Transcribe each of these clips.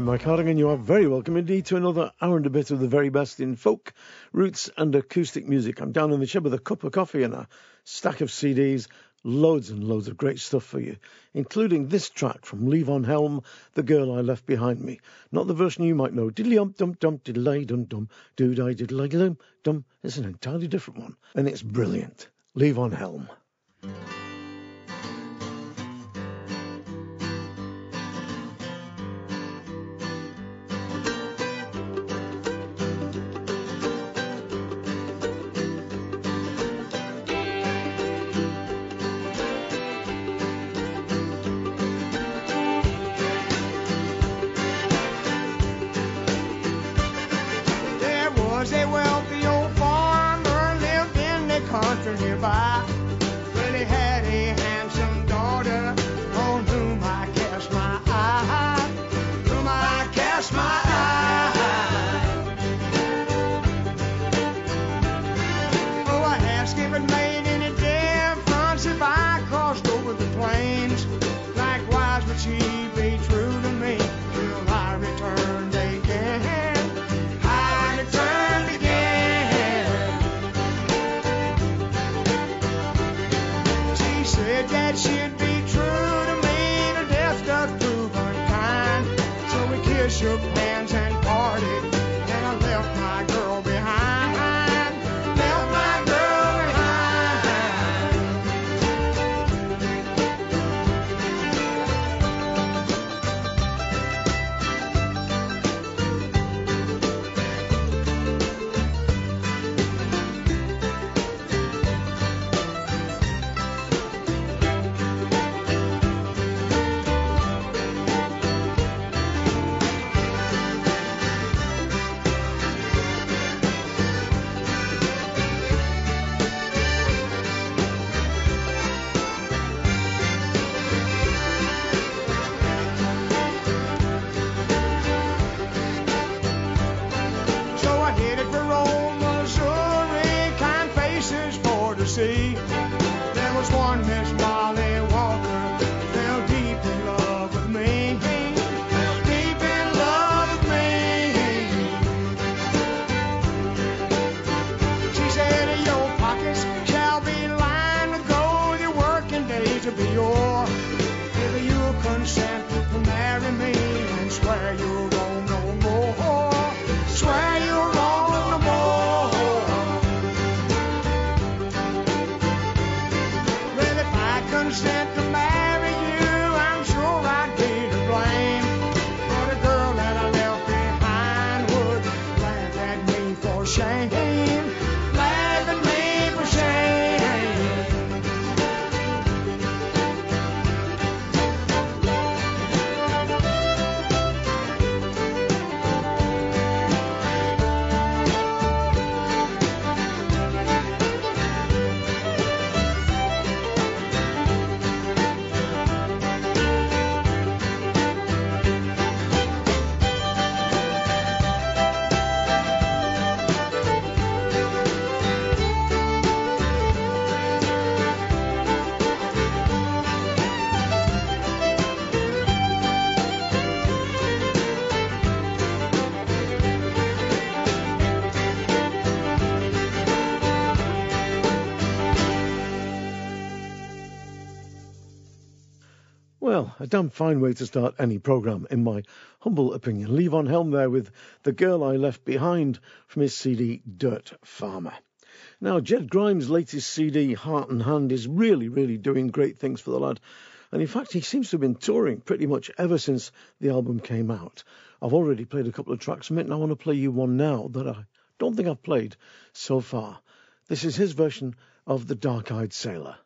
I'm Mike Harding. You are very welcome indeed to another hour and a bit of the very best in folk, roots, and acoustic music. I'm down in the shed with a cup of coffee and a stack of CDs, loads and loads of great stuff for you, including this track from Levon Helm, The Girl I Left Behind Me. Not the version you might know, diddly um dum dum diddly dum dum, doodai diddly dum dum. It's an entirely different one, and it's brilliant. Levon Helm. A damn fine way to start any programme, in my humble opinion. Levon Helm there with The Girl I Left Behind from his CD Dirt Farmer. Now, Jed Grimes' latest CD, Heart and Hand, is really, really doing great things for the lad. And in fact, he seems to have been touring pretty much ever since the album came out. I've already played a couple of tracks from it, and I want to play you one now that I don't think I've played so far. This is his version of The Dark Eyed Sailor.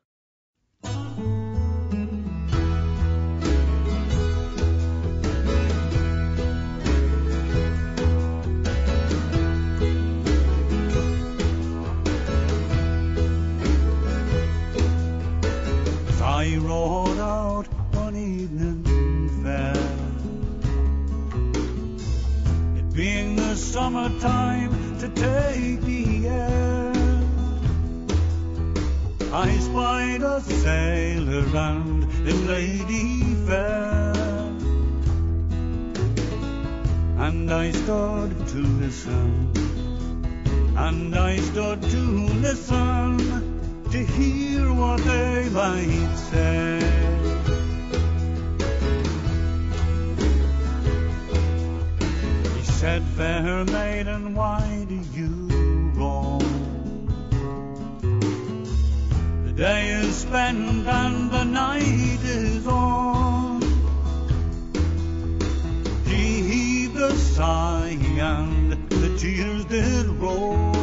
Summertime to take the air. I spied a sailor and a lady fair. and I stood to listen, and I stood to listen to hear what they might say. Said, Fair maiden, why do you roam? The day is spent and the night is on. He heaved a sigh and the tears did roll.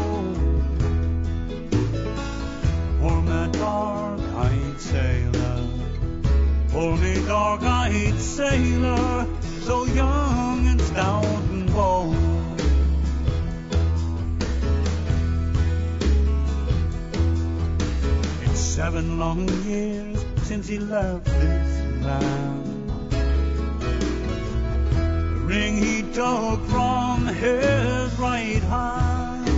For my dark-eyed sailor, for me dark-eyed sailor, so young and stout and. It's seven long years since he left this land. The ring he took from his right hand.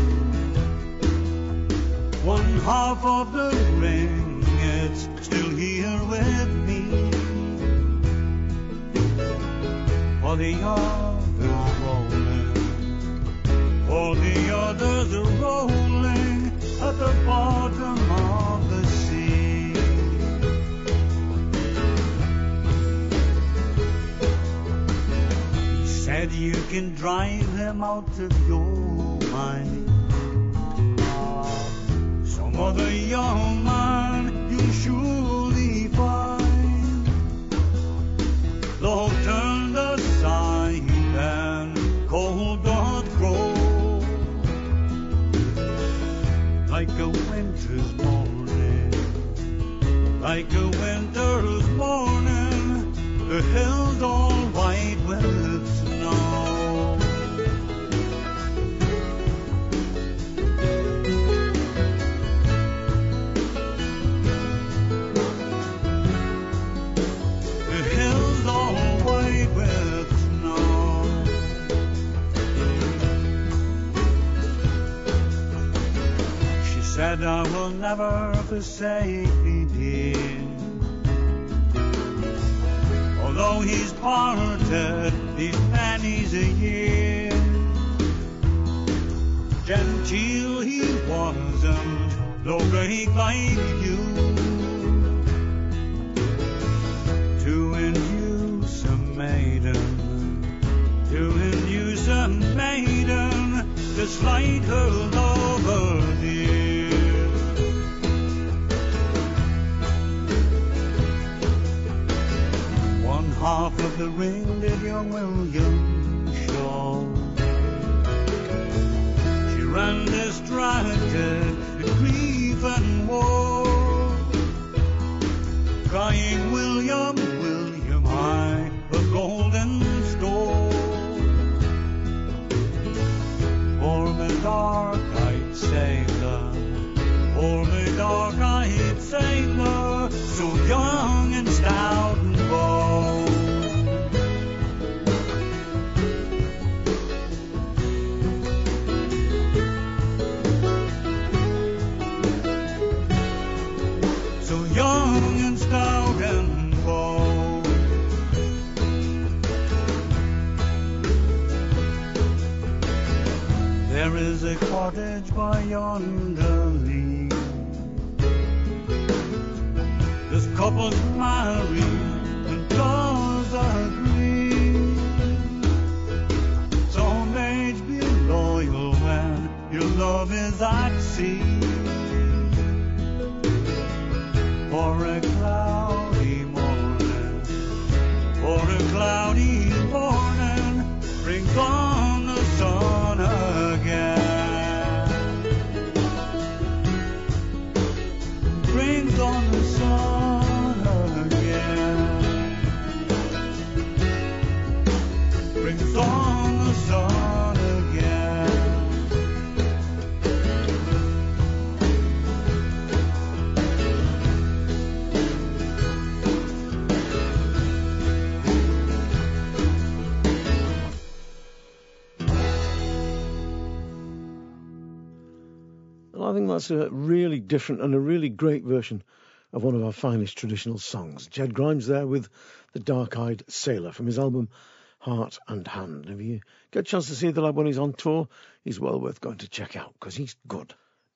One half of the ring, it's still here with me. For the others rolling, for the others are rolling at the bottom of the sea. He said you can drive them out of your mind. Some other young man you'll surely find. Though turned like a winter's morning, like a winter's morning, I will never forsake thee, dear. Although he's parted these pennies a year, genteel he wasn't, no rake like you. To induce a maiden, to induce a maiden to slide her lover Half of the ring did young William show. She ran distracted in grief and woe crying, William, William, I a golden store. For me dark-eyed sailor, for me dark-eyed sailor, so young cottage by yonder lea. This couple's married and does agree. So maids be loyal when your love is at sea. For a cloudy morning, for a cloudy morning, brings on that's a really different and a really great version of one of our finest traditional songs. Jed Grimes there with The Dark Eyed Sailor from his album Heart and Hand. If you get a chance to see the lad when he's on tour, he's well worth going to check out because he's good.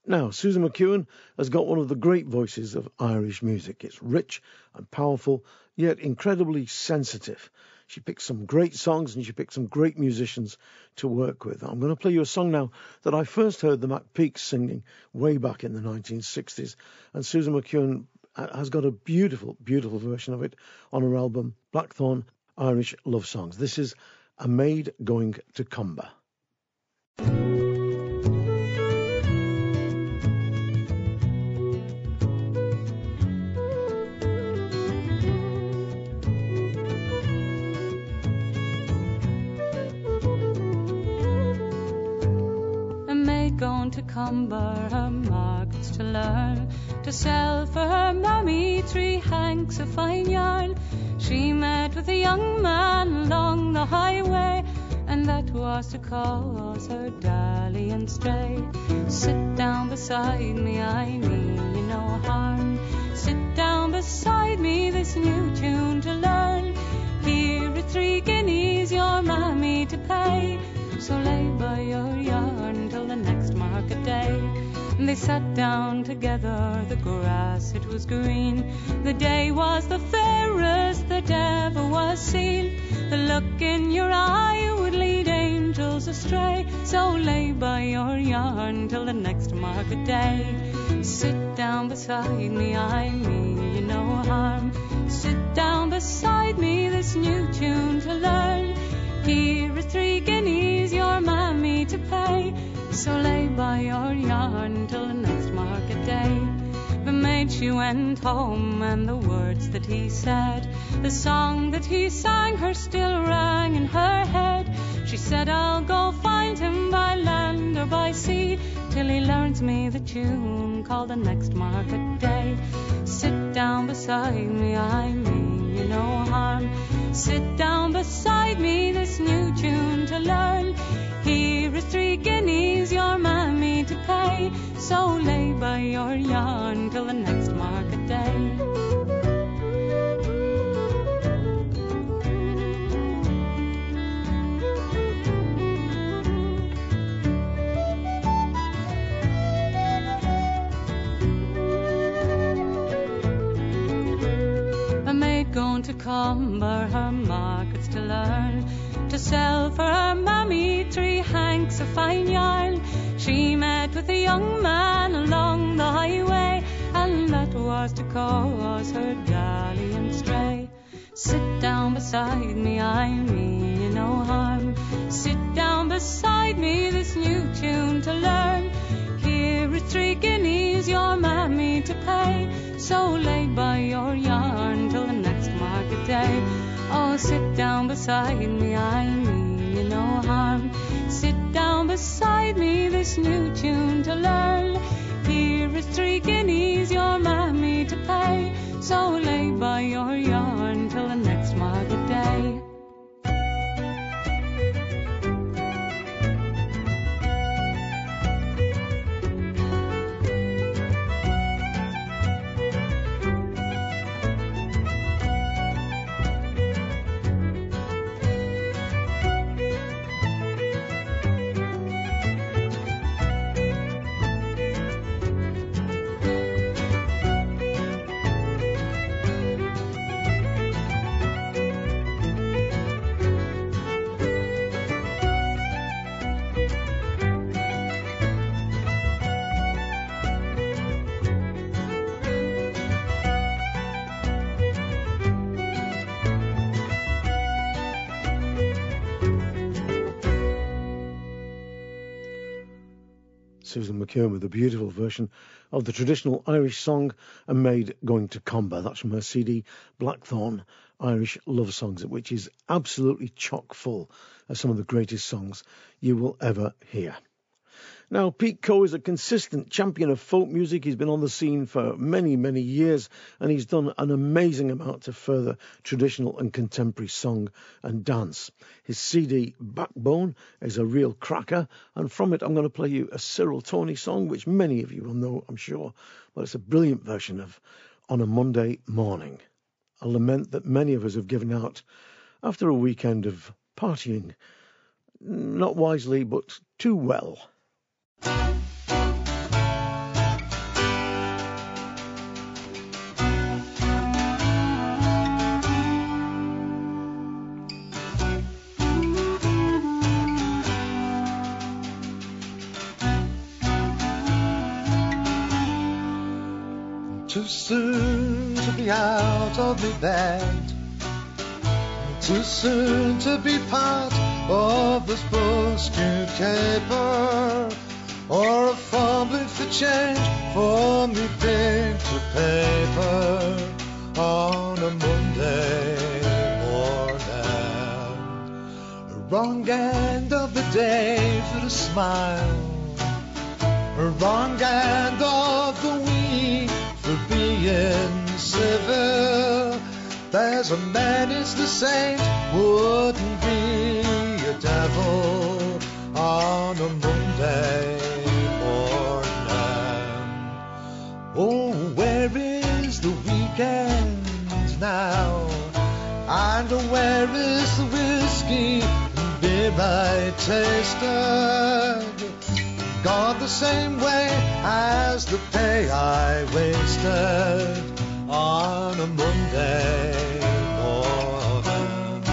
Now, Susan McKeown has got one of the great voices of Irish music. It's rich and powerful, yet incredibly sensitive. She picked some great songs and she picked some great musicians to work with. I'm going to play you a song now that I first heard the McPeakes singing way back in the 1960s. And Susan McKeown uh, has got a beautiful, beautiful version of it on her album Blackthorn Irish Love Songs. This is A Maid Going to Comber. To Comber her markets to learn to sell for her mammy three hanks of fine yarn. She met with a young man along the highway, and that was to cause her dalliance stray. Sit down beside me, I mean you no harm. Sit down beside me, this new tune to learn. Here are three guineas, your mammy to pay. So lay by your yarn next market day. They sat down together, the grass it was green. The day was the fairest that ever was seen. The look in your eye would lead angels astray. So lay by your yarn till the next market day. Sit down beside me, I mean you no harm. Sit down beside me, this new tune to learn. Here are three guineas your mammy to pay. So lay by your yarn till the next market day. The maid she went home, and the words that he said, the song that he sang her still rang in her head. She said, I'll go find him by land or by sea, till he learns me the tune called the next market day. Sit down beside me, I mean you no harm. Sit down beside me, this new tune to learn. Here is three guineas your mammy to pay. So lay by your yarn till the next market day. going to Comber her markets to learn to sell for her mammy three hanks of fine yarn. She met with a young man along the highway, and that was to cause her dalliance stray. Sit down beside me, I mean you no harm. Sit down beside me, this new tune to learn. Here are three guineas your mammy to pay. So lay by your yarn till the next market day. Oh, sit down beside me, I mean you no harm. Sit down beside me, this new tune to learn. Here is three guineas your mammy to pay. So lay by your yarn till the Susan McKeown with a beautiful version of the traditional Irish song A Maid Going to Comber. That's from her CD Blackthorn Irish Love Songs, which is absolutely chock full of some of the greatest songs you will ever hear. Now, Pete Coe is a consistent champion of folk music. He's been on the scene for many, many years, and he's done an amazing amount to further traditional and contemporary song and dance. His CD, Backbone, is a real cracker, and from it, I'm going to play you a Cyril Tawney song, which many of you will know, I'm sure, but it's a brilliant version of On a Monday Morning, a lament that many of us have given out after a weekend of partying. Not wisely, but too well. Of the bed. Too soon to be part of this buskewed caper. Or a fumbling for change for me picture paper on a Monday morning. A wrong end of the day for the smile. A wrong end of the week for being civil. There's a man is the saint, wouldn't be a devil on a Monday morning. Oh, where is the weekend now? And where is the whiskey and beer I tasted? Gone the same way as the pay I wasted on a Monday morning.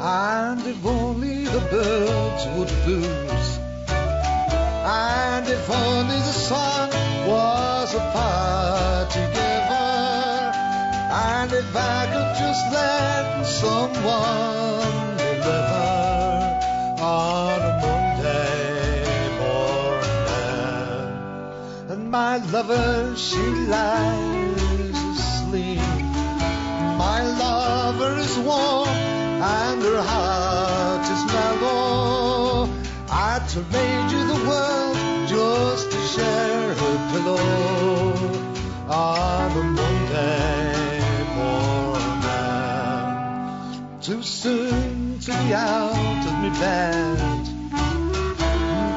And if only the birds would blues, and if only the sun was a party giver, and if I could just let someone deliver on a Monday morning, and my lover she lies asleep. My lover is warm and her heart is mellow. I'd trade you the world share her pillow on a Monday morning. Too soon to be out of my bed.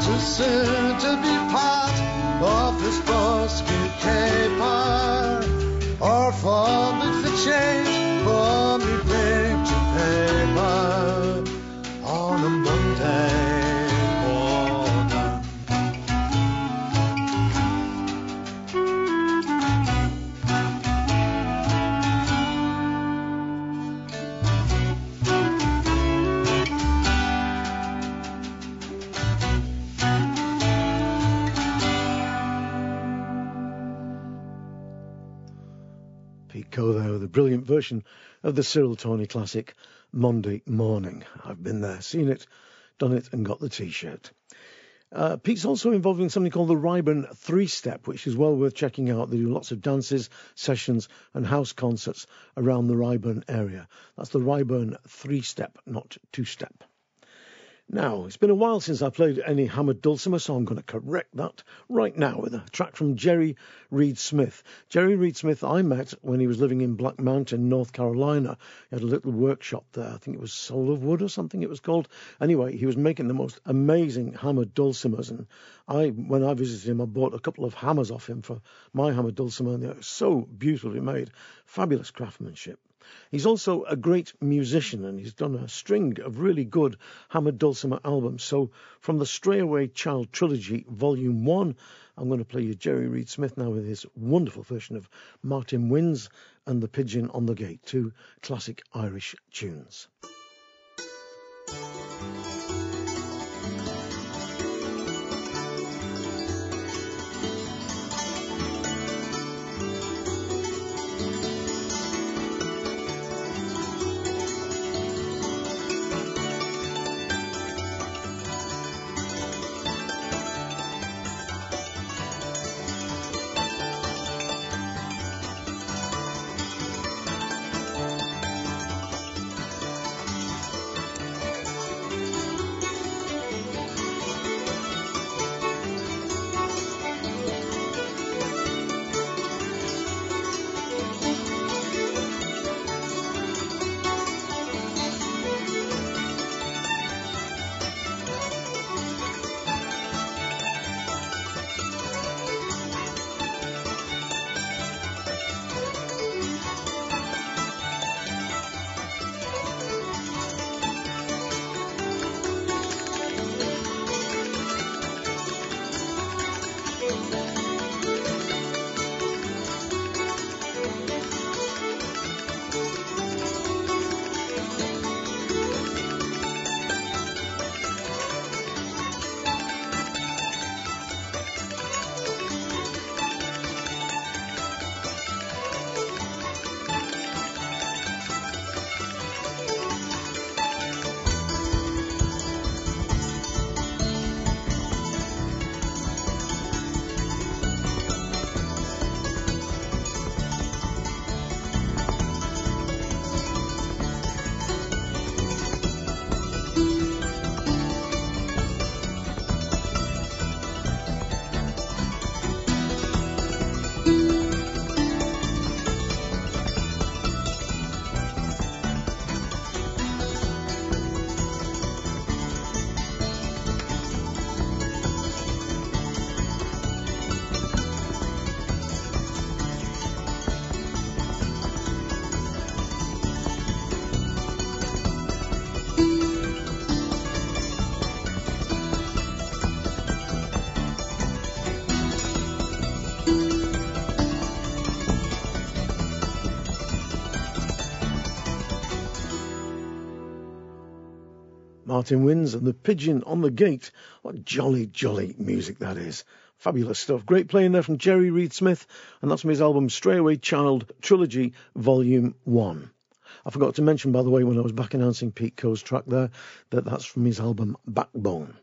Too soon to be part of this basket caper or for me for change With a brilliant version of the Cyril Tawney classic Monday Morning. I've been there, seen it, done it, and got the T-shirt. Uh, Pete's also involved in something called the Ryburn Three Step, which is well worth checking out. They do lots of dances, sessions, and house concerts around the Ryburn area. That's the Ryburn Three Step, not Two Step. Now, it's been a while since I played any hammered dulcimer, so I'm going to correct that right now with a track from Jerry Read Smith. Jerry Read Smith, I met when he was living in Black Mountain, North Carolina. He had a little workshop there. I think it was Soul of Wood or something it was called. Anyway, he was making the most amazing hammered dulcimers, and I, when I visited him, I bought a couple of hammers off him for my hammered dulcimer, and they were so beautifully made. Fabulous craftsmanship. He's also a great musician and he's done a string of really good hammered dulcimer albums. So from the Strayaway Child Trilogy, Volume 1, I'm going to play you Jerry Read Smith now with his wonderful version of Martin Wynnes and The Pigeon on the Gate, two classic Irish tunes. Martin Wynnes and the Pigeon on the Gate. What jolly, jolly music that is. Fabulous stuff. Great playing there from Jerry Read Smith, and that's from his album Stray Away Child Trilogy Volume 1. I forgot to mention, by the way, when I was back announcing Pete Coe's track there, that that's from his album Backbone.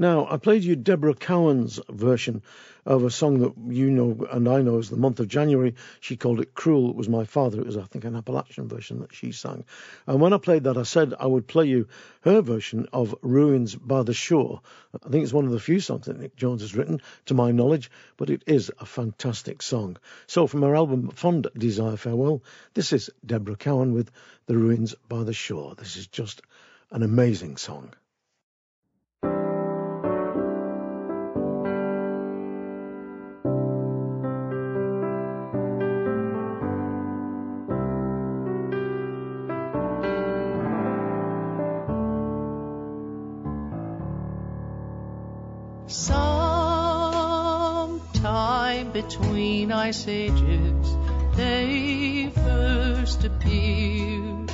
Now, I played you Debra Cowan's version of a song that you know and I know as the month of January. She called it Cruel. It was my father. It was, I think, an Appalachian version that she sang. And when I played that, I said I would play you her version of Ruins by the Shore. I think it's one of the few songs that Nick Jones has written, to my knowledge, but it is a fantastic song. So, from her album Fond Desire Farewell, this is Debra Cowan with The Ruins by the Shore. This is just an amazing song. Ice ages they first appeared.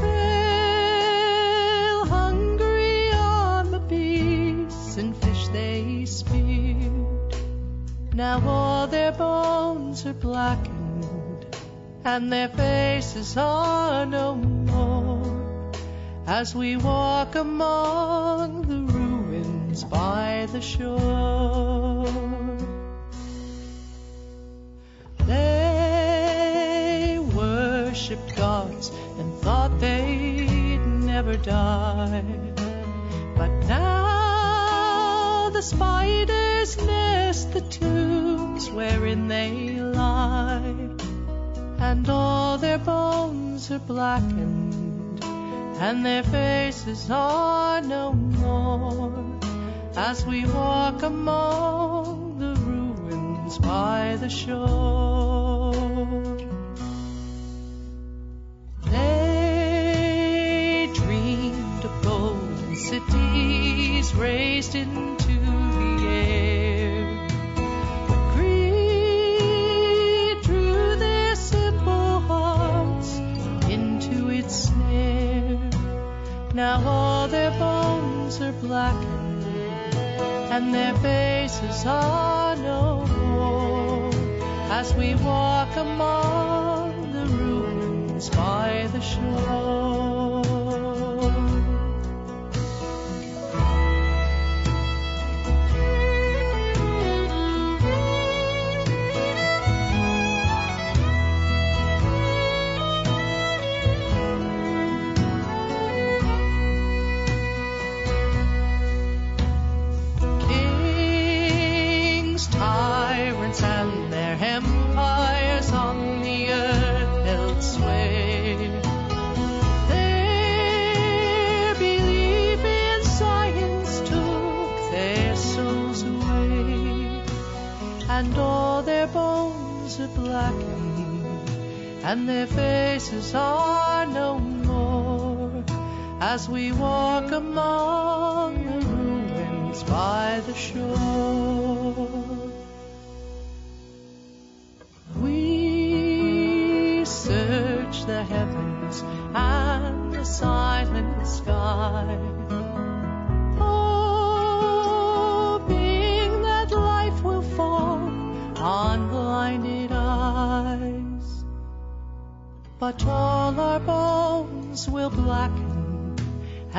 Pale, hungry on the beasts and fish they speared. Now all their bones are blackened and their faces are no more as we walk among the ruins by the shore. And thought they'd never die. But now the spiders nest the tombs wherein they lie, and all their bones are blackened, and their faces are no more as we walk among the ruins by the shore. And their faces are no more as we walk among the ruins by the shore.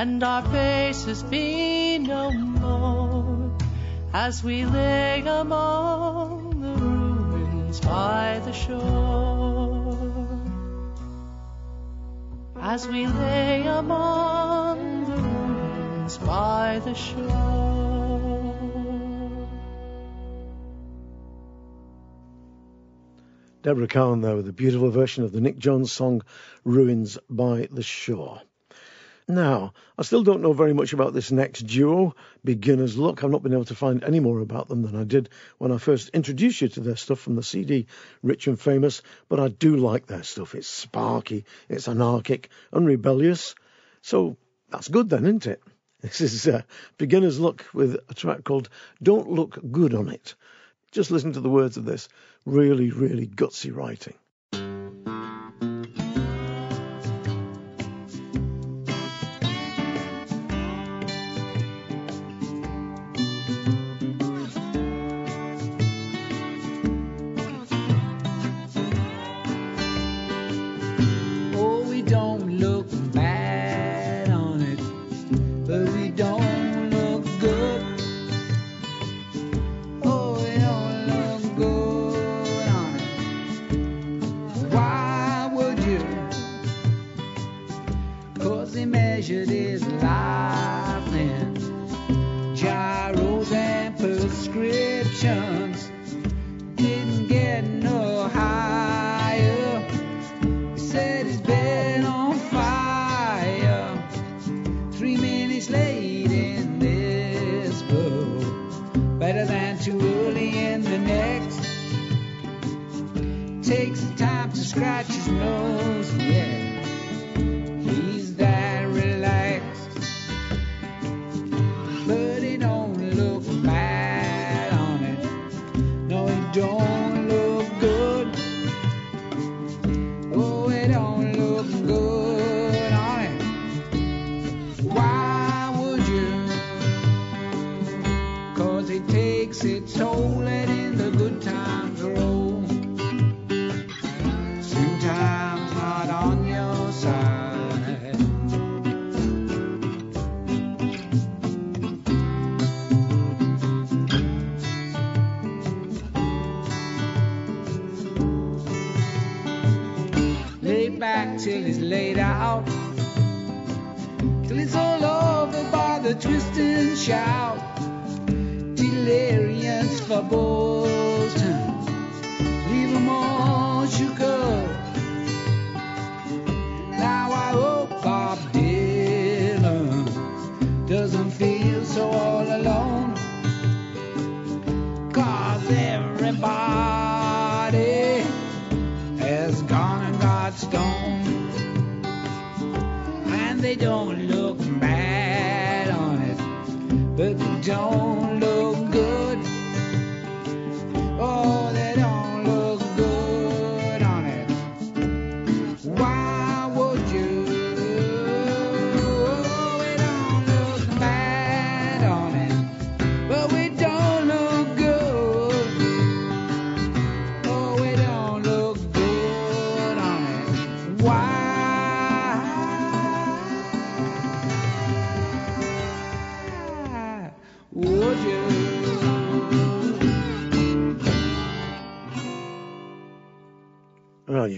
And our faces be no more as we lay among the ruins by the shore. As we lay among the ruins by the shore. Debra Cowan there with a beautiful version of the Nick Jones song Ruins by the Shore. Now, I still don't know very much about this next duo, Beginner's Luck. I've not been able to find any more about them than I did when I first introduced you to their stuff from the CD Rich and Famous, but I do like their stuff. It's sparky, it's anarchic and rebellious. So that's good then, isn't it? This is uh, Beginner's Luck with a track called Don't Look Good on It. Just listen to the words of this. Really, really gutsy writing.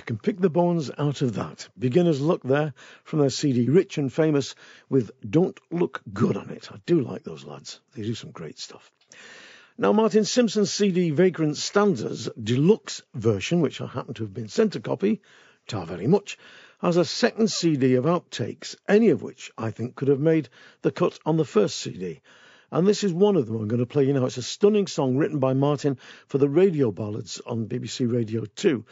Can pick the bones out of that. Beginner's Luck there from their CD Rich and Famous with Don't Look Good on it. I do like those lads. They do some great stuff. Now, Martin Simpson's CD Vagrant Stanzas Deluxe version, which I happen to have been sent a copy, ta very much, has a second CD of outtakes, any of which I think could have made the cut on the first CD. And this is one of them I'm going to play you now. It's a stunning song written by Martin for the radio ballads on BBC Radio 2.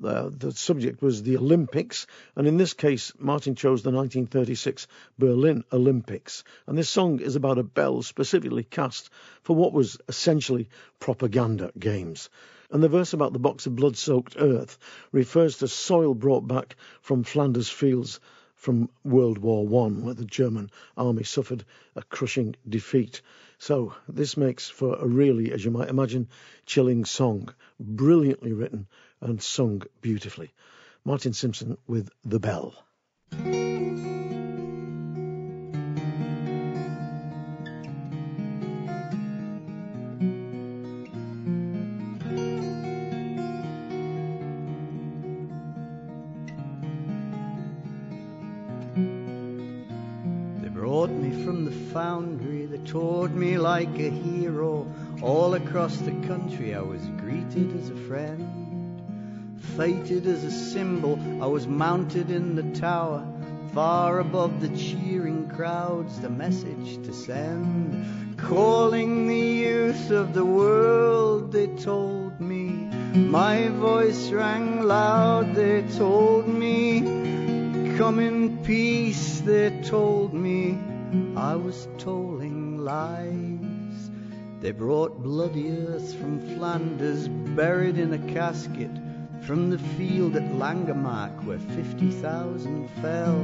The, the subject was the Olympics, and in this case, Martin chose the 1936 Berlin Olympics. And this song is about a bell specifically cast for what was essentially propaganda games. And the verse about the box of blood soaked earth refers to soil brought back from Flanders fields from World War One, where the German army suffered a crushing defeat. So this makes for a really, as you might imagine, chilling song, brilliantly written and sung beautifully. Martin Simpson with The Bell. They brought me from the foundry, they toured me like a hero. All across the country I was greeted as a friend. Fated as a symbol, I was mounted in the tower. Far above the cheering crowds, the message to send. Calling the youth of the world, they told me. My voice rang loud, they told me. Come in peace, they told me. I was tolling lies. They brought bloody earth from Flanders, buried in a casket. From the field at Langemark, where 50,000 fell.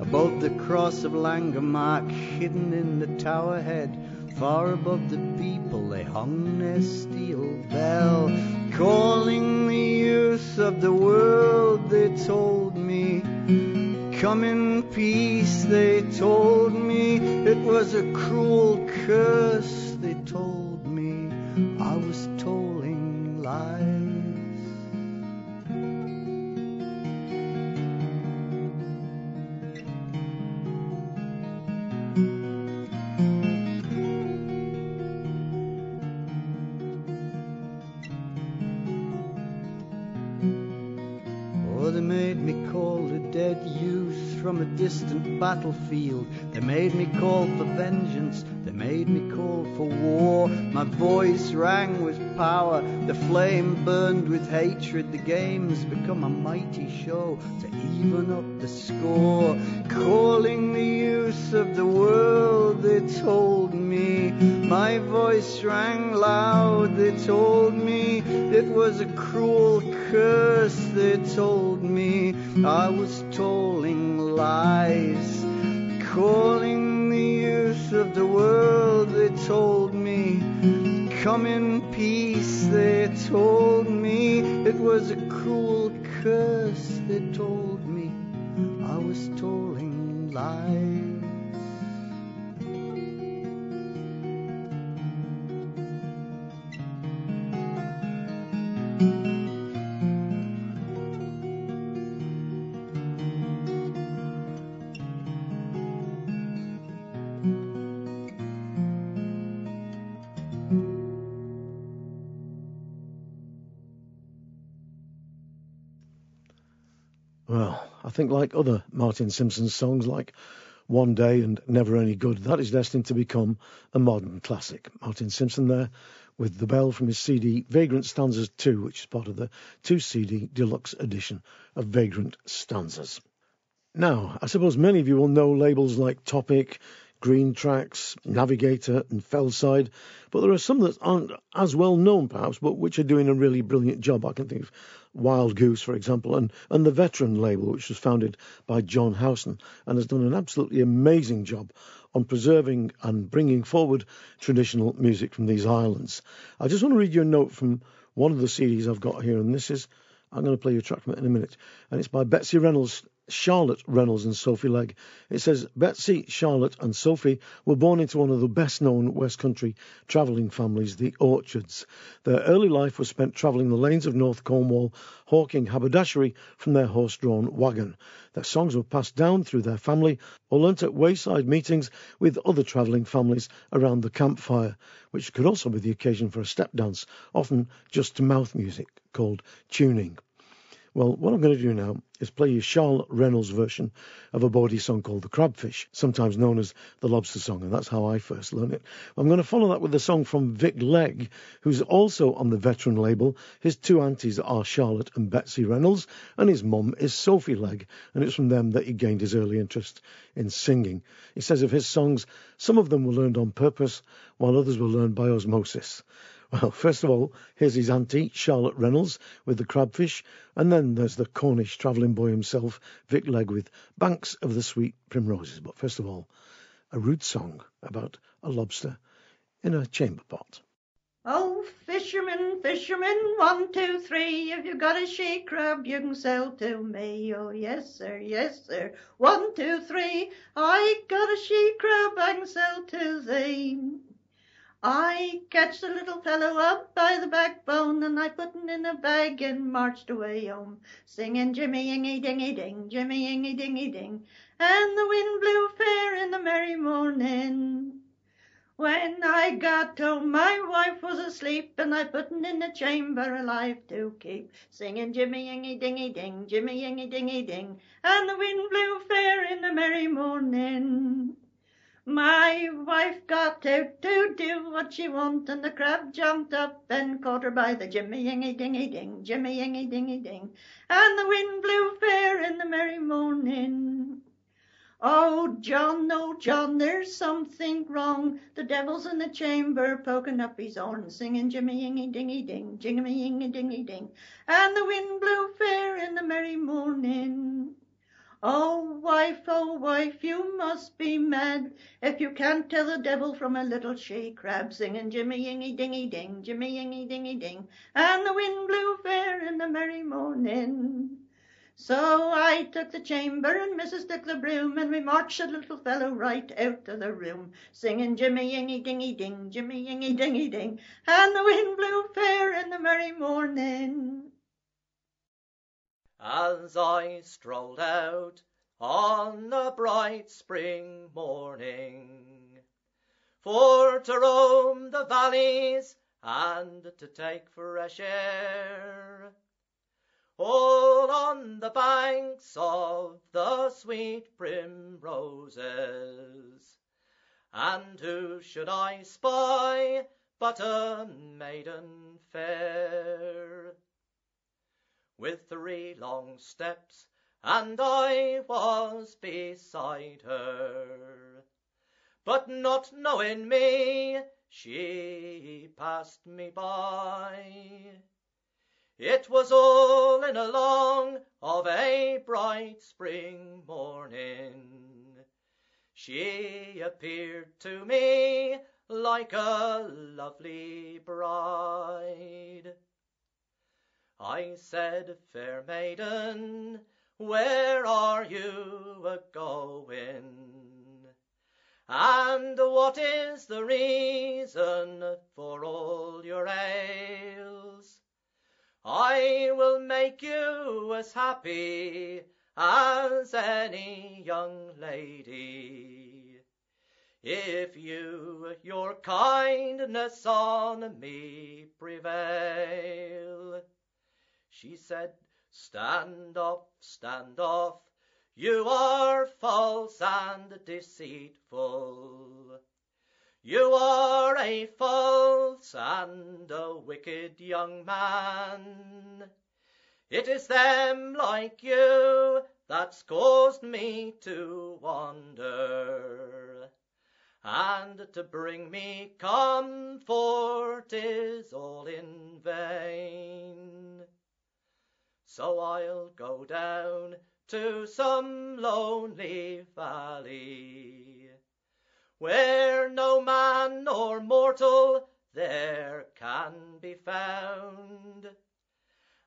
Above the cross of Langemark, hidden in the tower head. Far above the people, they hung their steel bell. Calling the youth of the world, they told me. Come in peace, they told me. It was a cruel curse, they told me. I was tolling lies. Distant battlefield. They made me call for vengeance, they made me call for war. My voice rang with power, the flame burned with hatred. The game's become a mighty show to even up the score. Calling the youth of the world, they told me. My voice rang loud, they told me. It was a cruel curse, they told me. I was tolling lies, calling the youth of the world, they told me. Come in peace, they told me. It was a cruel curse, they told me. I was tolling lies. Think like other Martin Simpson songs like One Day and Never Any Good, that is destined to become a modern classic. Martin Simpson there with the bell from his CD Vagrant Stanzas 2, which is part of the 2 CD deluxe edition of Vagrant Stanzas. Now, I suppose many of you will know labels like Topic, Greentrax, Navigator, and Fellside, but there are some that aren't as well known perhaps, but which are doing a really brilliant job. I can think of Wild Goose, for example, and, and the Veteran label, which was founded by John Howson and has done an absolutely amazing job on preserving and bringing forward traditional music from these islands. I just want to read you a note from one of the CDs I've got here, and this is I'm going to play you a track from it in a minute, and it's by Betsy Renals, Charlotte Renals and Sophie Legg. It says Betsy, Charlotte, and Sophie were born into one of the best known West Country travelling families, the Orchards. Their early life was spent travelling the lanes of North Cornwall, hawking haberdashery from their horse drawn wagon. Their songs were passed down through their family or learnt at wayside meetings with other travelling families around the campfire, which could also be the occasion for a step dance, often just to mouth music called tuning. Well, what I'm going to do now is play you Charlotte Renals' version of a bawdy song called The Crabfish, sometimes known as the Lobster Song, and that's how I first learned it. I'm going to follow that with a song from Vic Legg, who's also on the Veteran label. His two aunties are Charlotte and Betsy Renals, and his mum is Sophie Legg, and it's from them that he gained his early interest in singing. He says of his songs, some of them were learned on purpose, while others were learned by osmosis. Well, first of all, here's his auntie, Charlotte Renals, with the crabfish, and then there's the Cornish travelling boy himself, Vic Legg, with Banks of the Sweet Primroses. But first of all, a rude song about a lobster in a chamber pot. Oh, fisherman, fisherman, one, two, three. If you've got a she crab, you can sell to me. Oh, yes, sir, yes, sir. One, two, three. I got a she crab, I can sell to thee. I catch the little fellow up by the backbone and I put him in a bag and marched away home, singing Jimmy ingy Dingy Ding, Jimmy ingy Dingy Ding, and the wind blew fair in the merry morning. When I got home, my wife was asleep, and I put him in the chamber alive to keep, singing Jimmy ingy Dingy Ding, Jimmy ingy Dingy Ding, and the wind blew fair in the merry morning. My wife got out to do what she want, and the crab jumped up and caught her by the Jimmy Yingy Dingy Ding, Jimmy Yingy Dingy Ding, and the wind blew fair in the merry morning. Oh, John, oh, John, there's something wrong. The devil's in the chamber, poking up his horn, singing Jimmy Yingy Dingy Ding, Jimmy Yingy Dingy Ding, and the wind blew fair in the merry morning. Oh, wife, oh, wife, you must be mad if you can't tell the devil from a little she crab singing Jimmy Yingy Dingy Ding, Jimmy Yingy Dingy Ding, and the wind blew fair in the merry morning. So I took the chamber and Mrs. took the broom and we marched the little fellow right out of the room, singing Jimmy Yingy Dingy Ding, Jimmy Yingy Dingy Ding, and the wind blew fair in the merry morning. As I strolled out on a bright spring morning for to roam the valleys and to take fresh air. all on the banks of the sweet primroses. And who should I spy but a maiden fair? With three long steps, and I was beside her. But not knowing me, she passed me by. It was all in a long of a bright spring morning. She appeared to me like a lovely bride. I said, Fair maiden, where are you a going? And what is the reason for all your ails? I will make you as happy as any young lady. If you your kindness on me prevail. She said, Stand off, stand off, you are false and deceitful. You are a false and a wicked young man. It is them like you that's caused me to wander. And to bring me comfort is all in vain. So I'll go down to some lonely valley where no man nor mortal there can be found.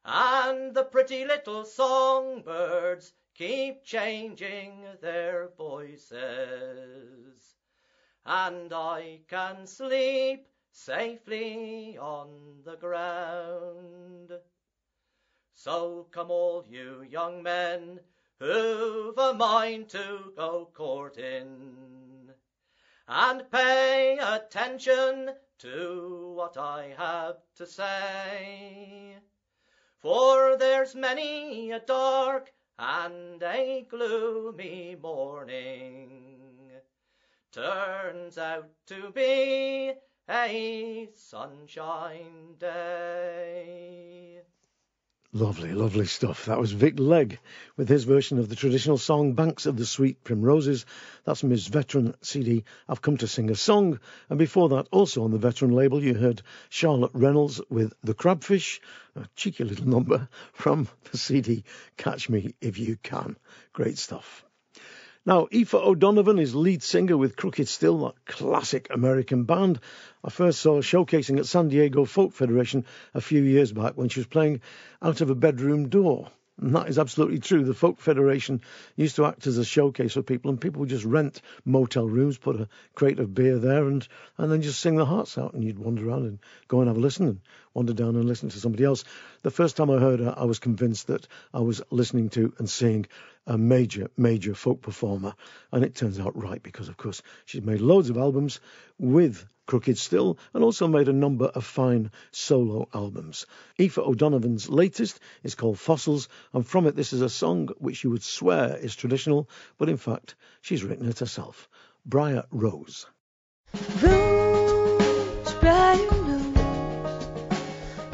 And the pretty little songbirds keep changing their voices, and I can sleep safely on the ground. So come all you young men who've a mind to go courting, and pay attention to what I have to say. For there's many a dark and a gloomy morning turns out to be a sunshine day. Lovely, lovely stuff. That was Vic Legg with his version of the traditional song Banks of the Sweet Primroses. That's from his veteran CD, I've Come to Sing a Song. And before that, also on the veteran label, you heard Charlotte Renals with The Crabfish, a cheeky little number from the CD Catch Me If You Can. Great stuff. Now, Aoife O'Donovan is lead singer with Crooked Still, that classic American band. I first saw showcasing at San Diego Folk Federation a few years back when she was playing Out of a Bedroom Door. And that is absolutely true. The Folk Federation used to act as a showcase for people, and people would just rent motel rooms, put a crate of beer there, and, and then just sing their hearts out. And you'd wander around and go and have a listen and wander down and listen to somebody else. The first time I heard her, I was convinced that I was listening to and seeing a major, major folk performer. And it turns out right, because of course she's made loads of albums with Crooked Still and also made a number of fine solo albums. Aoife O'Donovan's latest is called Fossils, and from it, this is a song which you would swear is traditional, but in fact, she's written it herself. Briar Rose. Rose,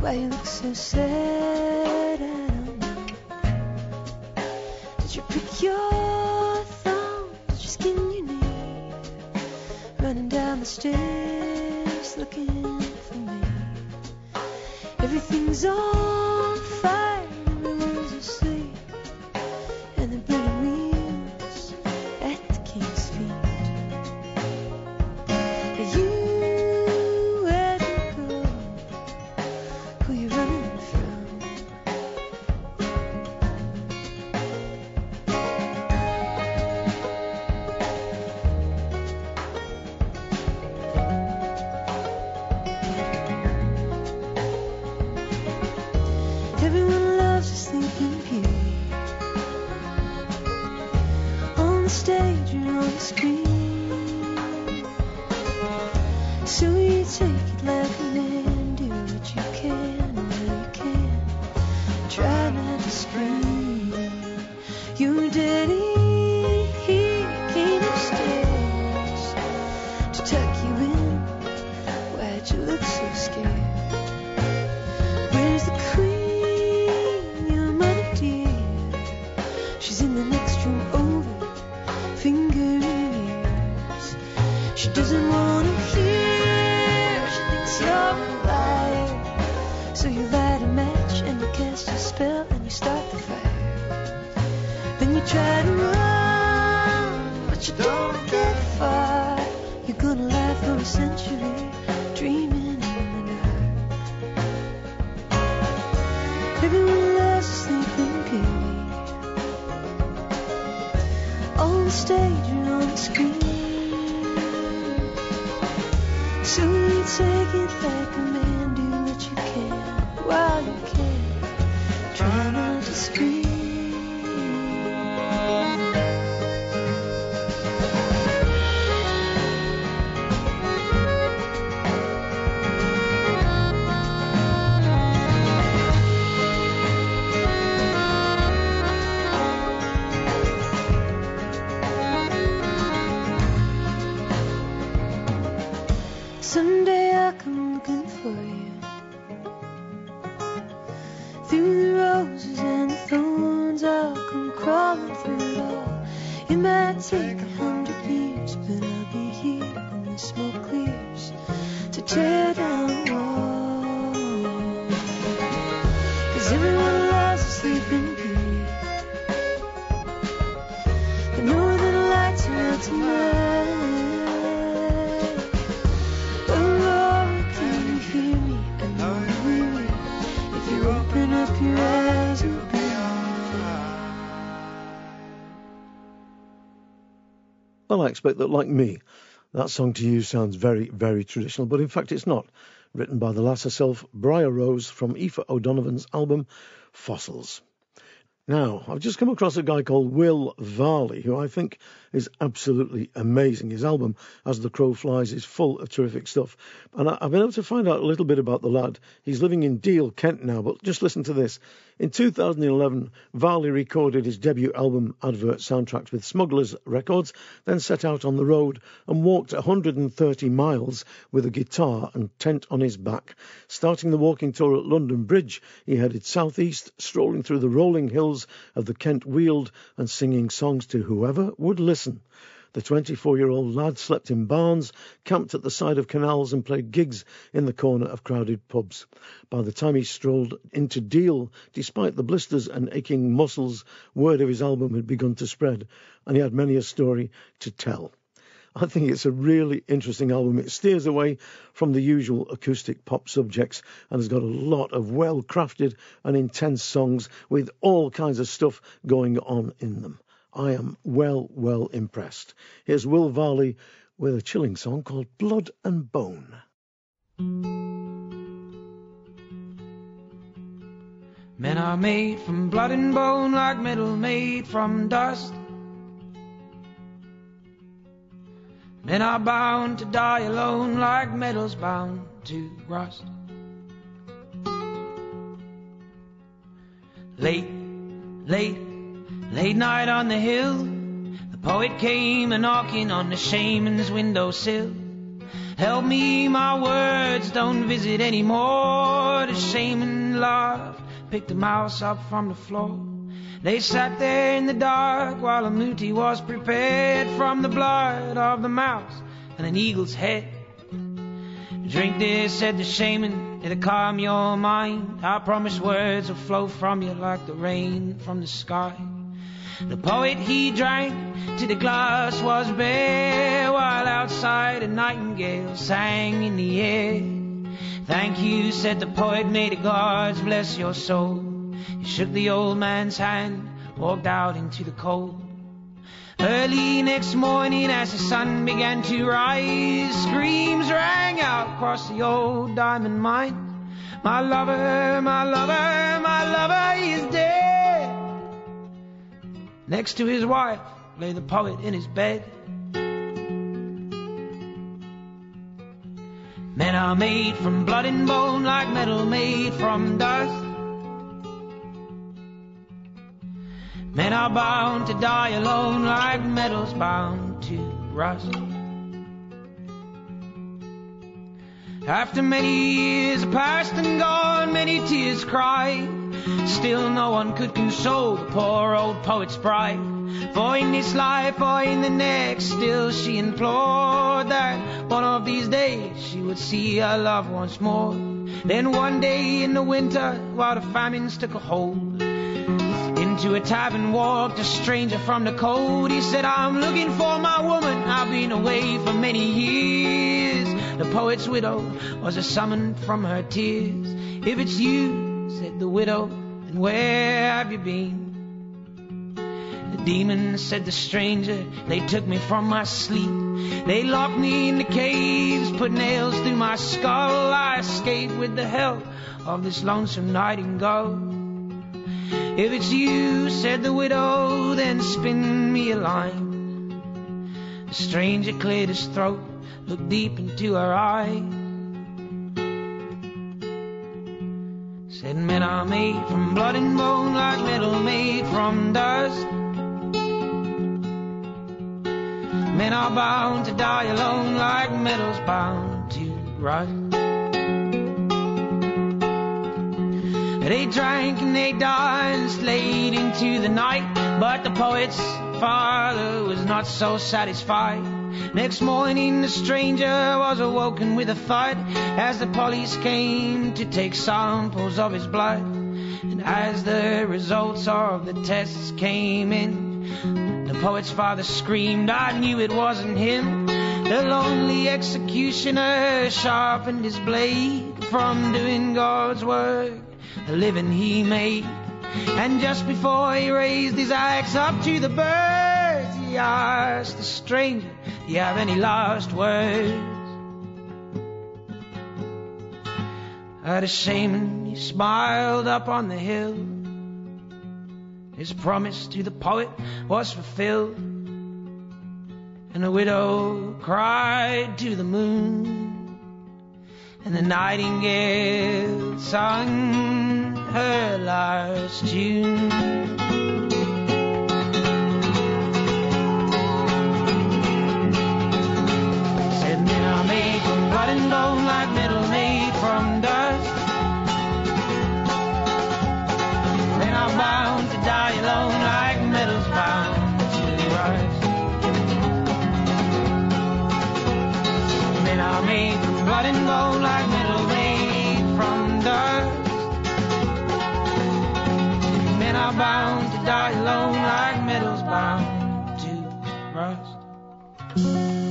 why you look so sad? I don't know. Did you prick your thumb? Did you skin your knee? Running down the stairs looking for me. Everything's on crawling through it all. It might take a hundred years, but I'll be here when the smoke clears to tear down walls. Cause everyone loves a sleeping beauty. The northern lights are out tonight. Well, I expect that, like me, that song to you sounds very, very traditional, but in fact it's not. Written by the lass herself, Briar Rose, from Aoife O'Donovan's album Fossils. Now, I've just come across a guy called Will Varley, who I think is absolutely amazing. His album, As the Crow Flies, is full of terrific stuff. And I- I've been able to find out a little bit about the lad. He's living in Deal, Kent now, but just listen to this. In 2011, Varley recorded his debut album advert soundtracks with Smugglers Records, then set out on the road and walked 130 miles with a guitar and tent on his back. Starting the walking tour at London Bridge, he headed southeast, strolling through the rolling hills of the Kent Weald and singing songs to whoever would listen. The 24 year old lad slept in barns, camped at the side of canals, and played gigs in the corner of crowded pubs. By the time he strolled into Deal, despite the blisters and aching muscles, word of his album had begun to spread, and he had many a story to tell. I think it's a really interesting album. It steers away from the usual acoustic pop subjects and has got a lot of well crafted and intense songs with all kinds of stuff going on in them. I am well, well impressed. Here's Will Varley with a chilling song called Blood and Bone. Men are made from blood and bone, like metal made from dust. Men are bound to die alone, like metal's bound to rust. Late, late, late night on the hill, the poet came a knocking on the shaman's windowsill. Help me, my words don't visit anymore. The shaman laughed, picked a mouse up from the floor. They sat there in the dark while a muti was prepared from the blood of the mouse and an eagle's head. Drink this, said the shaman, it'll calm your mind. I promise words will flow from you like the rain from the sky. The poet he drank till the glass was bare, while outside a nightingale sang in the air. Thank you, said the poet, may the gods bless your soul. He shook the old man's hand, walked out into the cold. Early next morning, as the sun began to rise, screams rang out across the old diamond mine. My lover, my lover, my lover is dead. Next to his wife lay the poet in his bed. Men are made from blood and bone, like metal made from dust. Men are bound to die alone, like metal's bound to rust. After many years past and gone, many tears cried. Still no one could console the poor old poet's bride. For in this life or in the next, still she implored that one of these days she would see her love once more. Then one day in the winter, while the famines took a hold, into a tavern walked a stranger from the cold. He said, I'm looking for my woman. I've been away for many years. The poet's widow was a summon from her tears. If it's you, said the widow, and where have you been? The demon said the stranger, they took me from my sleep. They locked me in the caves, put nails through my skull. I escaped with the help of this lonesome nightingale. If it's you, said the widow, then spin me a line. The stranger cleared his throat, looked deep into her eye. Men are made from blood and bone, like metal made from dust. Men are bound to die alone, like metal's bound to rust. They drank and they danced late into the night, but the poet's father was not so satisfied. Next morning, the stranger was awoken with a thud as the police came to take samples of his blood. And as the results of the tests came in, the poet's father screamed, I knew it wasn't him. The lonely executioner sharpened his blade from doing God's work a living he made. And just before he raised his axe up to the birds, asked the stranger, Do you have any last words? At a shaman, he smiled up on the hill. His promise to the poet was fulfilled. And the widow cried to the moon and the nightingale sung her last tune. Are made from blood and bone like metal made from dust. Men are bound to die alone like metal's bound to rust. Men are made from blood and bone like metal made from dust. Men are bound to die alone like metal's bound to rust.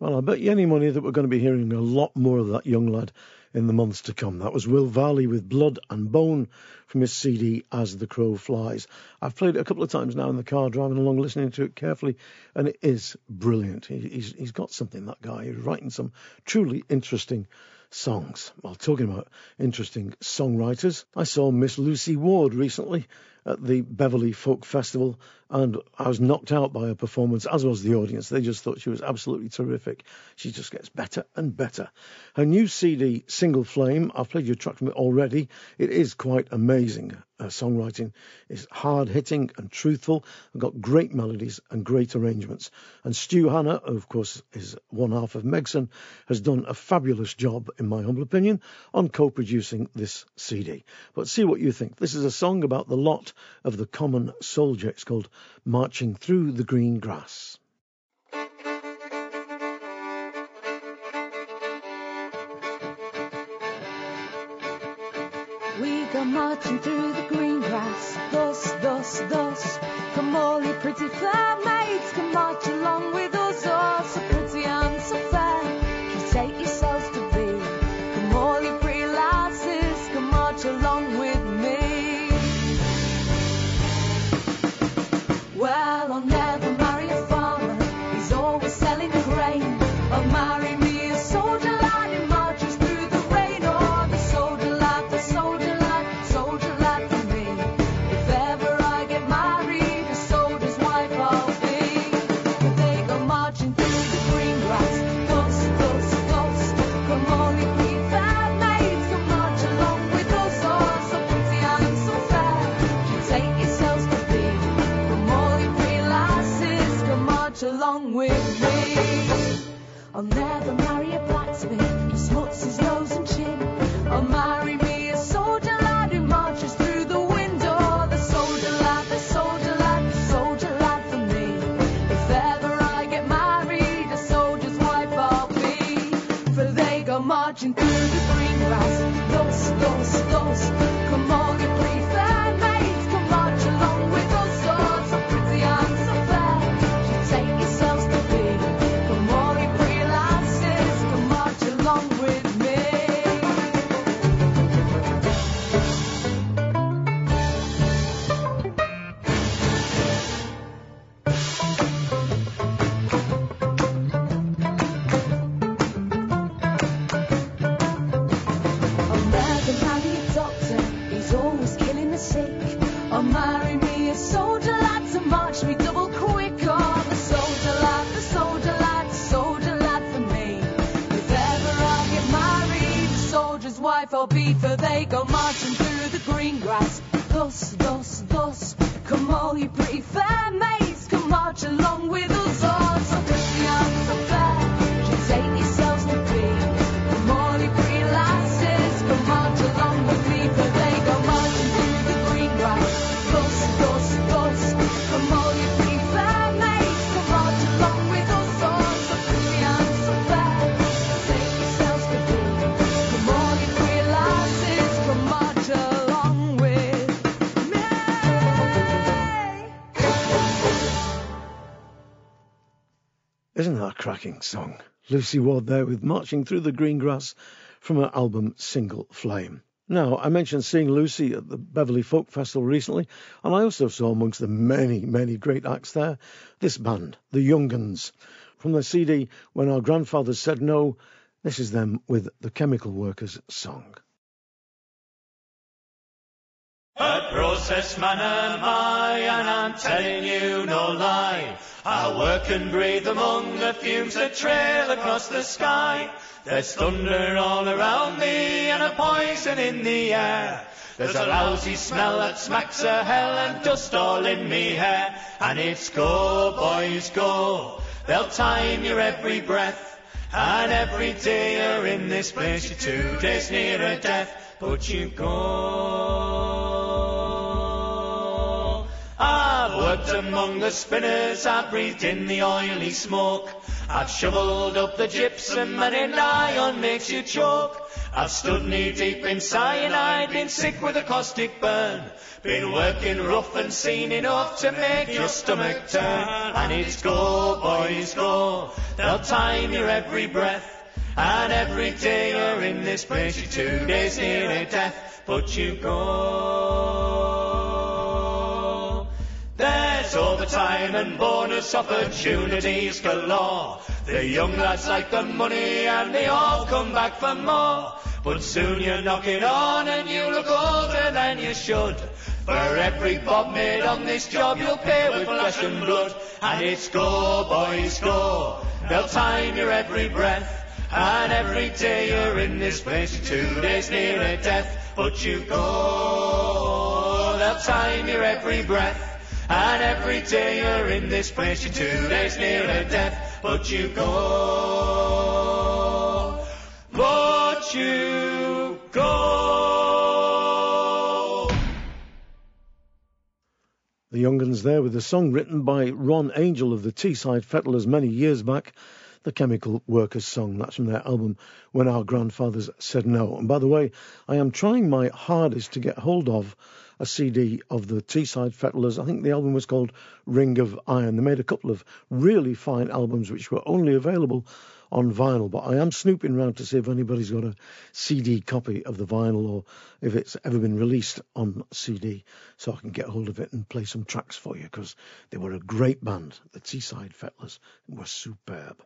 Well, I bet you any money that we're going to be hearing a lot more of that young lad in the months to come. That was Will Varley with Blood and Bone from his CD As the Crow Flies. I've played it a couple of times now in the car driving along, listening to it carefully, and it is brilliant. He, he's, he's got something, that guy. He's writing some truly interesting songs. Well, talking about interesting songwriters, I saw Miss Lucy Ward recently at the Beverley Folk Festival, and I was knocked out by her performance, as was the audience. They just thought she was absolutely terrific. She just gets better and better. Her new CD, Single Flame, I've played you a track from it already. It is quite amazing. Her songwriting is hard hitting and truthful, and got great melodies and great arrangements. And Stu Hanna, who of course is one half of Megson, has done a fabulous job, in my humble opinion, on co producing this CD. But see what you think. This is a song about the lot of the common soldier. It's called Marching Through the Green Grass. We go marching through grass, thus, thus, thus. Come all you pretty fair maids, come march along with us, I'll never marry a blacksmith who smuts his nose and chin. I'll marry me a soldier lad who marches through the window. The soldier lad, the soldier lad, the soldier lad for me. If ever I get married, a soldier's wife I'll be. For they go marching through the green grass. Those, those, those. Song? Lucy Ward there with Marching Through the Green Grass from her album Single Flame. Now, I mentioned seeing Lucy at the Beverley Folk Festival recently, and I also saw amongst the many, many great acts there this band, the Young Uns. From their CD, When Our Grandfathers Said No, this is them with the Chemical Workers song. A process man am I, and I'm telling you no lie. I work and breathe among the fumes that trail across the sky. There's thunder all around me and a poison in the air. There's a lousy smell that smacks of hell and dust all in me hair. And it's go, boys, go. They'll time your every breath. And every day you're in this place, you're two days nearer death. But you go. I've worked among the spinners, I've breathed in the oily smoke. I've shoveled up the gypsum and an iron makes you choke. I've stood knee deep in cyanide, been sick with a caustic burn. Been working rough and seen enough to make your stomach turn. And it's go, boys, go. They'll time your every breath. And every day you're in this place, you're two days nearer death. But you go. There's overtime and bonus opportunities galore. The young lads like the money and they all come back for more. But soon you're knocking on and you look older than you should. For every bob made on this job you'll pay with flesh and blood. And it's go, boys, go. They'll time your every breath. And every day you're in this place, two days nearer death. But you go, they'll time your every breath. And every day you're in this place, you're two days nearer death. But you go, but you go. The Young'uns there with a song written by Ron Angel of the Teesside Fettlers many years back, the Chemical Workers song. That's from their album When Our Grandfathers Said No. And by the way, I am trying my hardest to get hold of a CD of the Teesside Fettlers. I think the album was called Ring of Iron. They made a couple of really fine albums which were only available on vinyl, but I am snooping around to see if anybody's got a CD copy of the vinyl or if it's ever been released on CD so I can get hold of it and play some tracks for you because they were a great band. The Teesside Fettlers were superb.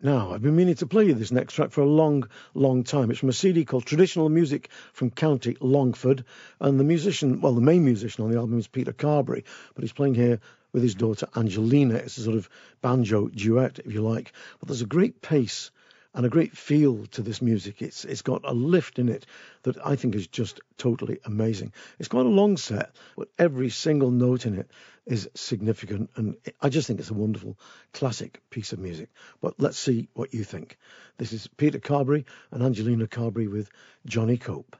Now, I've been meaning to play you this next track for a long, long time. It's from a CD called Traditional Music from County Longford. And the musician, well, the main musician on the album is Peter Carberry, but he's playing here with his daughter Angelina. It's a sort of banjo duet, if you like. But there's a great pace and a great feel to this music. It's it's got a lift in it that I think is just totally amazing. It's quite a long set, but every single note in it is significant, and I just think it's a wonderful classic piece of music. But let's see what you think. This is Peter Carberry and Angelina Carberry with Johnny Cope.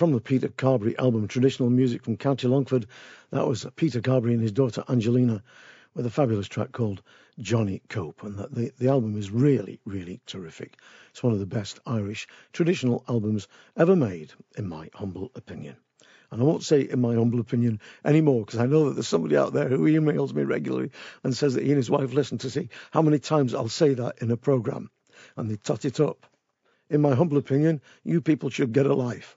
From the Peter Carberry album Traditional Music from County Longford. That was Peter Carberry and his daughter Angelina with a fabulous track called Johnny Cope. And that the, the album is really, really terrific. It's one of the best Irish traditional albums ever made, in my humble opinion. And I won't say in my humble opinion anymore because I know that there's somebody out there who emails me regularly and says that he and his wife listen to see how many times I'll say that in a program and they tot it up. In my humble opinion, you people should get a life.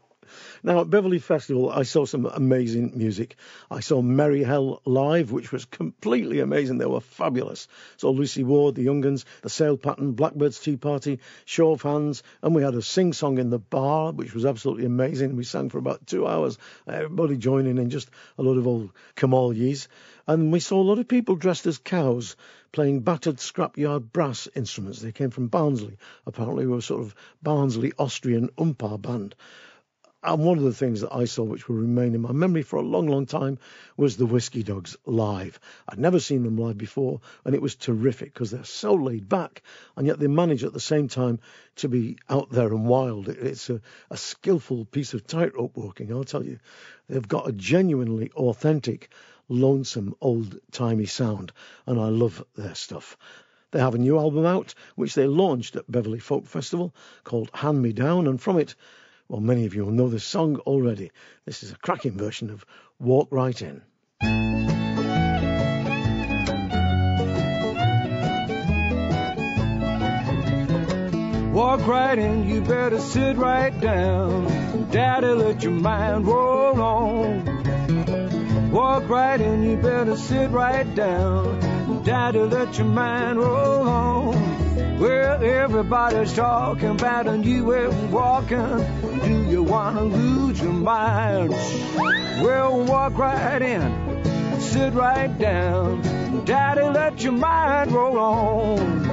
Now, at Beverley Festival, I saw some amazing music. I saw Merry Hell live, which was completely amazing. They were fabulous. Saw Lucy Ward, the Young'uns, the Sail Pattern, Blackbird's Tea Party, Show of Hands, and we had a sing song in the bar, which was absolutely amazing. We sang for about two hours, everybody joining in, just a lot of old come-all-yes. And we saw a lot of people dressed as cows playing battered scrapyard brass instruments. They came from Barnsley. Apparently, we were sort of Barnsley Austrian umpire band. And one of the things that I saw, which will remain in my memory for a long, long time, was the Whiskey Dogs live. I'd never seen them live before, and it was terrific because they're so laid back, and yet they manage at the same time to be out there and wild. It's a, a skillful piece of tightrope walking, I'll tell you. They've got a genuinely authentic, lonesome, old timey sound, and I love their stuff. They have a new album out, which they launched at Beverley Folk Festival called Hand Me Down, and from it, well, many of you will know the song already. This is a cracking version of Walk Right In. Walk right in, you better sit right down. Daddy, let your mind roll on. Walk right in, you better sit right down. Daddy, let your mind roll on. Well, everybody's talking about and you ain't walking. Do you wanna lose your mind? Well, walk right in, sit right down. Daddy, let your mind roll on.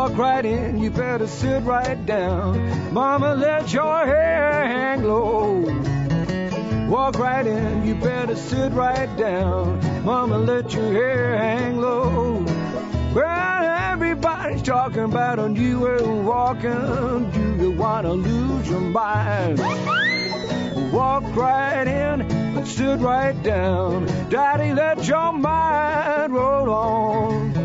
Walk right in, you better sit right down. Mama, let your hair hang low. Walk right in, you better sit right down. Mama, let your hair hang low. Well, everybody's talking about on you and walking. Do you wanna lose your mind? Walk right in and sit right down. Daddy, let your mind roll on.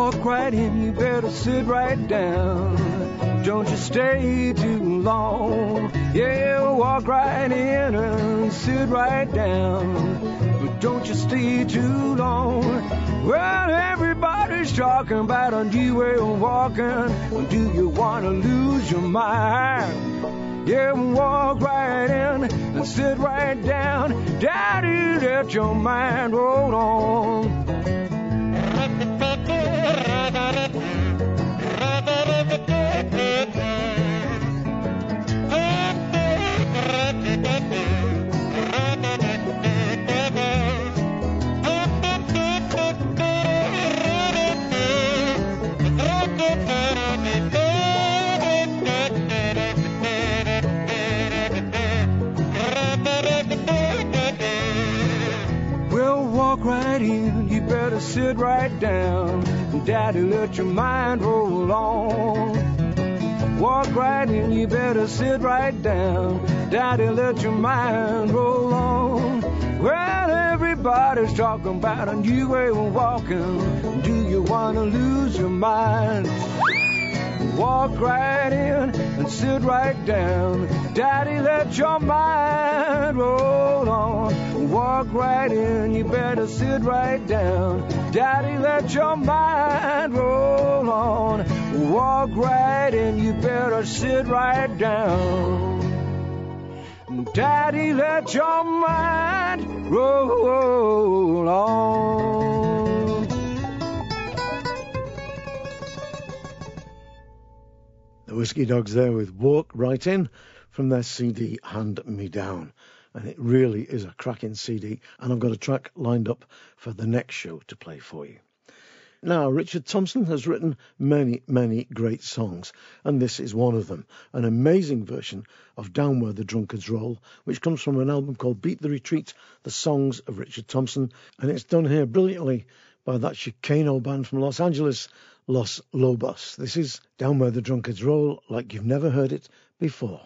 Walk right in, you better sit right down. Don't you stay too long. Yeah, walk right in and sit right down. But don't you stay too long. Well, everybody's talking about a new way of walking. Do you want to lose your mind? Yeah, walk right in and sit right down. Daddy, let your mind roll on. Sit right down. Daddy, let your mind roll on. Walk right in, you better sit right down. Daddy, let your mind roll on. Well, everybody's talking about a new way of walking. Do you want to lose your mind? Walk right in and sit right down. Daddy, let your mind roll on. Walk right in, you better sit right down. Daddy, let your mind roll on. Walk right in, you better sit right down. Daddy, let your mind roll on. The Whiskey Dogs there with Walk Right In from their CD Hand Me Down. And it really is a cracking CD, and I've got a track lined up for the next show to play for you. Now, Richard Thompson has written many, many great songs, and this is one of them. An amazing version of Down Where the Drunkards Roll, which comes from an album called Beat the Retreat, The Songs of Richard Thompson, and it's done here brilliantly by that Chicano band from Los Angeles, Los Lobos. This is Down Where the Drunkards Roll, like you've never heard it before.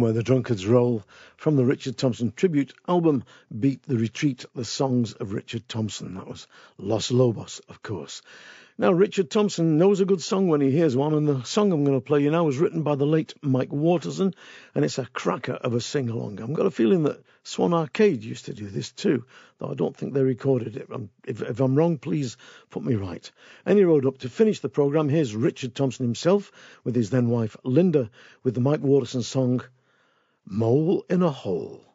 Where the Drunkards Roll from the Richard Thompson tribute album Beat the Retreat, the songs of Richard Thompson. That was Los Lobos, of course. Now, Richard Thompson knows a good song when he hears one, and the song I'm going to play you now was written by the late Mike Waterson, and it's a cracker of a sing along. I've got a feeling that Swan Arcade used to do this too, though I don't think they recorded it. Um, if, if I'm wrong, please put me right. Any road up to finish the programme, here's Richard Thompson himself with his then wife Linda with the Mike Waterson song Mole in a Hole.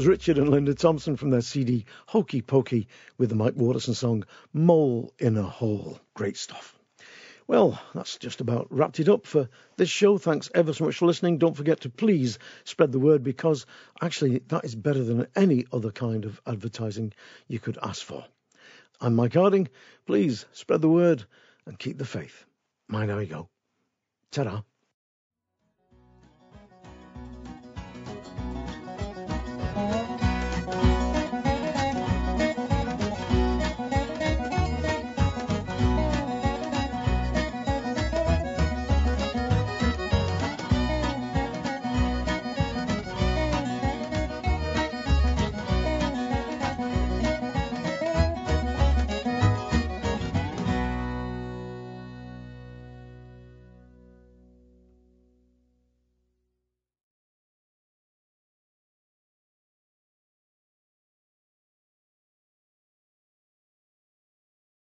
Was Richard and Linda Thompson from their CD Hokey Pokey with the Mike Waterson song Mole in a Hole. Great stuff. Well, that's just about wrapped it up for this show. Thanks ever so much for listening. Don't forget to please spread the word because actually that is better than any other kind of advertising you could ask for. I'm Mike Harding. Please spread the word and keep the faith. Mind you go. Ta-da.